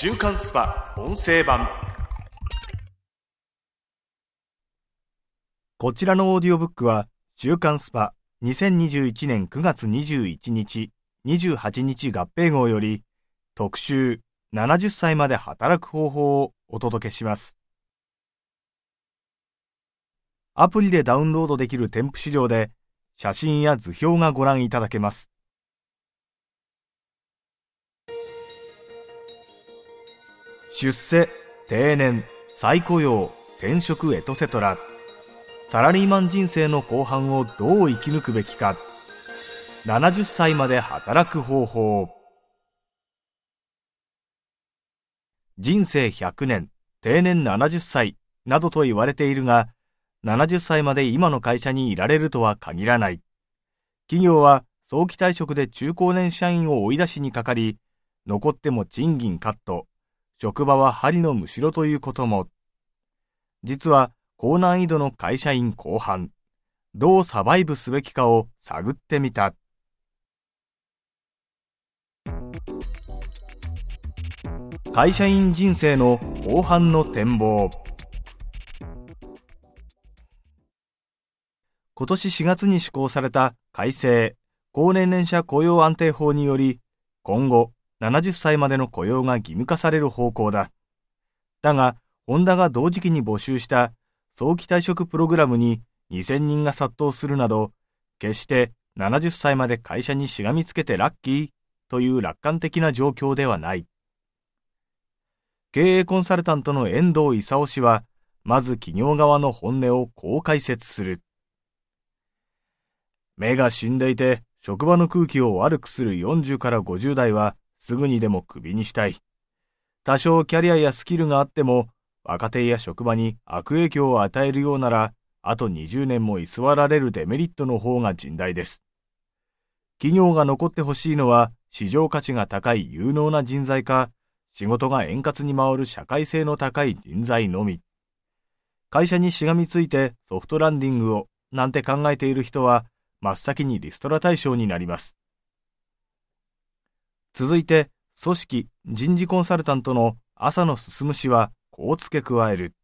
週刊 SPA! 音声版こちらのオーディオブックは、週刊 SPA! 2021年9月21日、28日合併号より、特集70歳まで働く方法をお届けします。アプリでダウンロードできる添付資料で、写真や図表がご覧いただけます。出世、定年、再雇用、転職エトセトラ。サラリーマン人生の後半をどう生き抜くべきか。70歳まで働く方法。人生100年、定年70歳などと言われているが、70歳まで今の会社にいられるとは限らない。企業は早期退職で中高年社員を追い出しにかかり、残っても賃金カット、職場は針のむしろということも。実は高難易度の会社員後半、どうサバイブすべきかを探ってみた。会社員人生の後半の展望。今年4月に施行された改正高年齢者雇用安定法により、今後70歳までの雇用が義務化される方向だ。だが、ホンダが同時期に募集した早期退職プログラムに2000人が殺到するなど、決して70歳まで会社にしがみつけてラッキーという楽観的な状況ではない。経営コンサルタントの遠藤勲氏は、まず企業側の本音をこう解説する。目が死んでいて、職場の空気を悪くする40から50代は、すぐにでもクビにしたい。多少キャリアやスキルがあっても、若手や職場に悪影響を与えるようなら、あと20年も居座られるデメリットの方が甚大です。企業が残ってほしいのは、市場価値が高い有能な人材か、仕事が円滑に回る社会性の高い人材のみ。会社にしがみついてソフトランディングを、なんて考えている人は、真っ先にリストラ対象になります。続いて、組織人事コンサルタントの浅野進氏は、こう付け加える。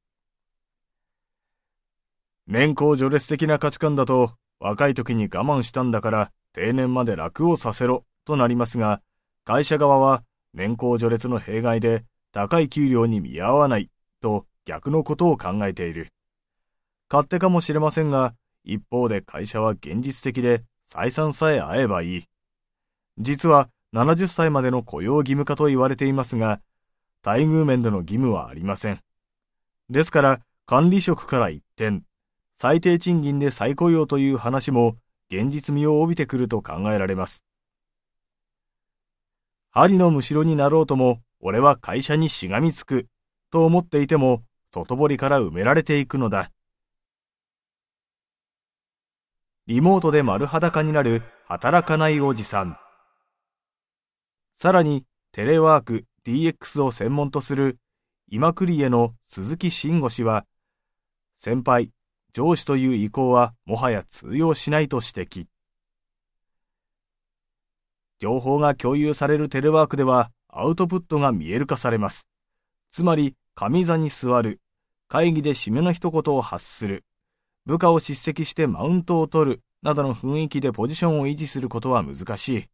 年功序列的な価値観だと、若い時に我慢したんだから定年まで楽をさせろとなりますが、会社側は年功序列の弊害で高い給料に見合わないと逆のことを考えている。勝手かもしれませんが、一方で会社は現実的で採算さえ合えばいい。実は70歳までの雇用義務化と言われていますが、待遇面での義務はありません。ですから、管理職から一転、最低賃金で再雇用という話も現実味を帯びてくると考えられます。針のむしろになろうとも、俺は会社にしがみつく、と思っていても、外堀から埋められていくのだ。リモートで丸裸になる働かないおじさん。さらに、テレワーク、DX を専門とする今栗への鈴木慎吾氏は、先輩、上司という意向はもはや通用しないと指摘。情報が共有されるテレワークではアウトプットが見える化されます。つまり、上座に座る、会議で締めの一言を発する、部下を叱責してマウントを取る、などの雰囲気でポジションを維持することは難しい。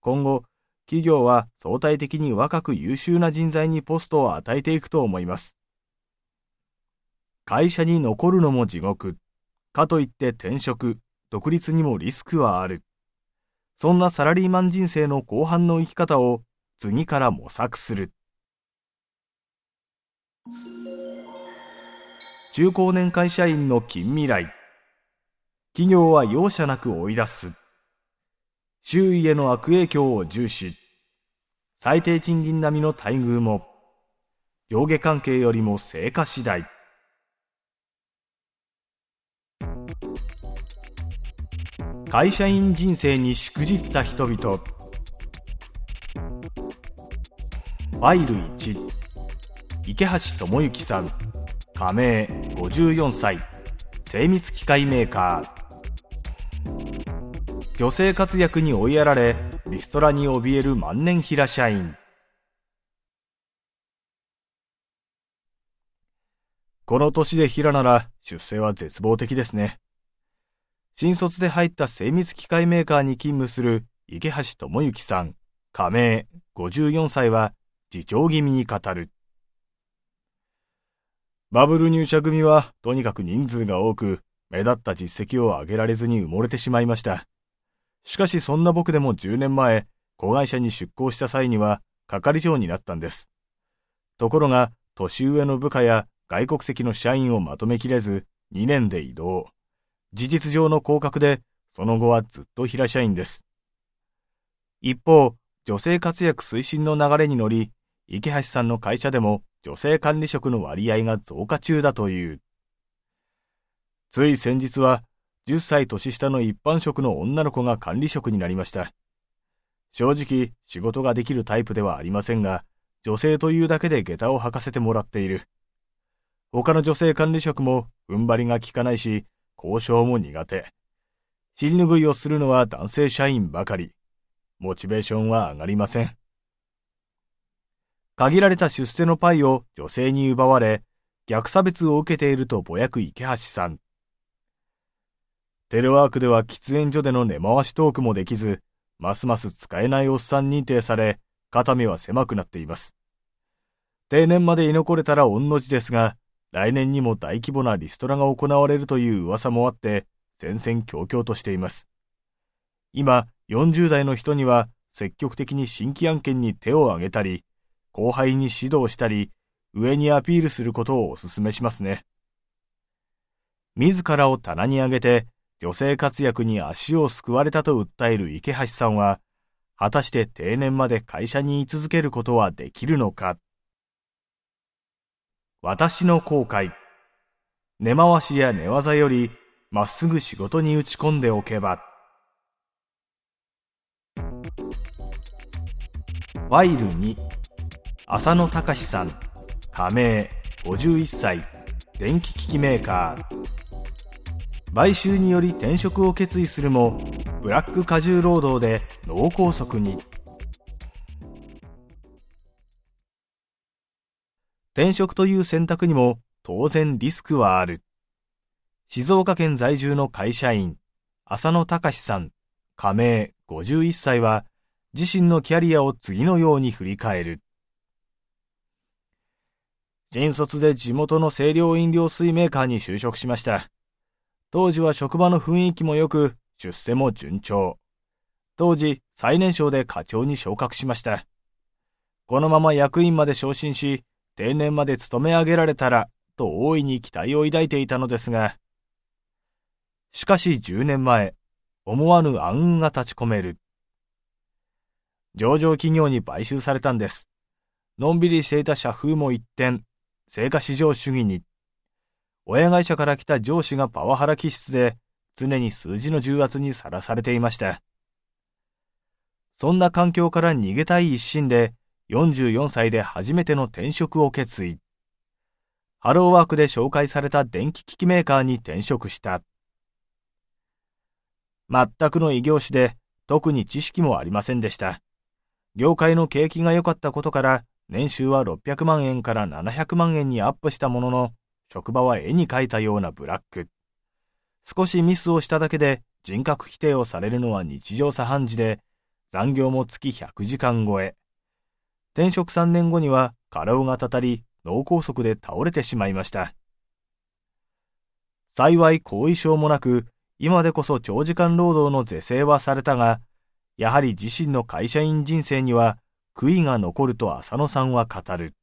今後、企業は相対的に若く優秀な人材にポストを与えていくと思います。会社に残るのも地獄。かといって転職、独立にもリスクはある。そんなサラリーマン人生の後半の生き方を次から模索する。中高年会社員の近未来。企業は容赦なく追い出す。周囲への悪影響を重視。最低賃金並みの待遇も、上下関係よりも成果次第。会社員人生にしくじった人々。ファイル1、池橋智之さん、加盟54歳、精密機械メーカー。女性活躍に追いやられ、リストラに怯える万年平社員。この年で平なら出世は絶望的ですね。新卒で入った精密機械メーカーに勤務する池橋智之さん加盟54歳は自重気味に語る。バブル入社組はとにかく人数が多く目立った実績を上げられずに埋もれてしまいました。しかしそんな僕でも10年前、子会社に出向した際には係長になったんです。ところが、年上の部下や外国籍の社員をまとめきれず、2年で移動。事実上の降格で、その後はずっと平社員です。一方、女性活躍推進の流れに乗り、池橋さんの会社でも女性管理職の割合が増加中だという。つい先日は、10歳年下の一般職の女の子が管理職になりました。正直、仕事ができるタイプではありませんが、女性というだけで下駄を履かせてもらっている。他の女性管理職も踏ん張りが効かないし、交渉も苦手。尻拭いをするのは男性社員ばかり。モチベーションは上がりません。限られた出世のパイを女性に奪われ、逆差別を受けているとぼやく池橋さん。テレワークでは喫煙所での根回しトークもできず、ますます使えないおっさん認定され、肩身は狭くなっています。定年まで居残れたら御の字ですが、来年にも大規模なリストラが行われるという噂もあって、戦々恐々としています。今、40代の人には積極的に新規案件に手を挙げたり、後輩に指導したり、上にアピールすることをお勧めしますね。自らを棚に上げて、女性活躍に足をすくわれたと訴える池橋さんは、果たして定年まで会社に居続けることはできるのか。私の後悔。根回しや寝技より、まっすぐ仕事に打ち込んでおけば。ファイル2、浅野隆さん、加盟、51歳、電気機器メーカー。買収により転職を決意するも、ブラック過重労働で脳梗塞に。転職という選択にも当然リスクはある。静岡県在住の会社員、浅野隆さん、加盟51歳は、自身のキャリアを次のように振り返る。新卒で地元の清涼飲料水メーカーに就職しました。当時は職場の雰囲気も良く、出世も順調。当時、最年少で課長に昇格しました。このまま役員まで昇進し、定年まで勤め上げられたら、と大いに期待を抱いていたのですが、しかし10年前、思わぬ暗雲が立ち込める。上場企業に買収されたんです。のんびりしていた社風も一転、成果市場主義に。親会社から来た上司がパワハラ気質で、常に数字の重圧にさらされていました。そんな環境から逃げたい一心で、44歳で初めての転職を決意。ハローワークで紹介された電気機器メーカーに転職した。全くの異業種で特に知識もありませんでした。業界の景気が良かったことから年収は600万円から700万円にアップしたものの、職場は絵に描いたようなブラック。少しミスをしただけで人格否定をされるのは日常茶飯事で、残業も月100時間超え。転職3年後には過労がたたり脳梗塞で倒れてしまいました。幸い後遺症もなく、今でこそ長時間労働の是正はされたが、やはり自身の会社員人生には悔いが残ると浅野さんは語る。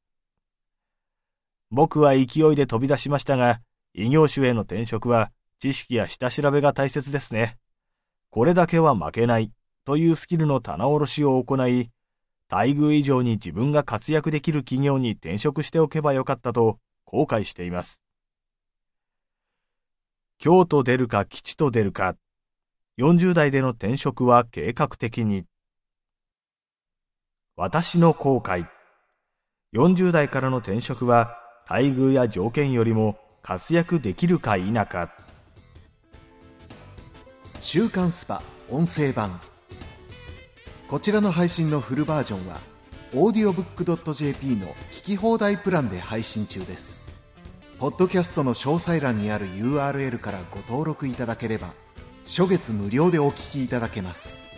僕は勢いで飛び出しましたが、異業種への転職は知識や下調べが大切ですね。これだけは負けないというスキルの棚卸しを行い、待遇以上に自分が活躍できる企業に転職しておけばよかったと後悔しています。京都出るか吉と出るか。40代での転職は計画的に。私の後悔。40代からの転職は待遇や条件よりも活躍できるか否か。週刊スパ音声版。こちらの配信のフルバージョンは audiobook.jp の聞き放題プランで配信中です。ポッドキャストの詳細欄にある URL からご登録いただければ初月無料でお聞きいただけます。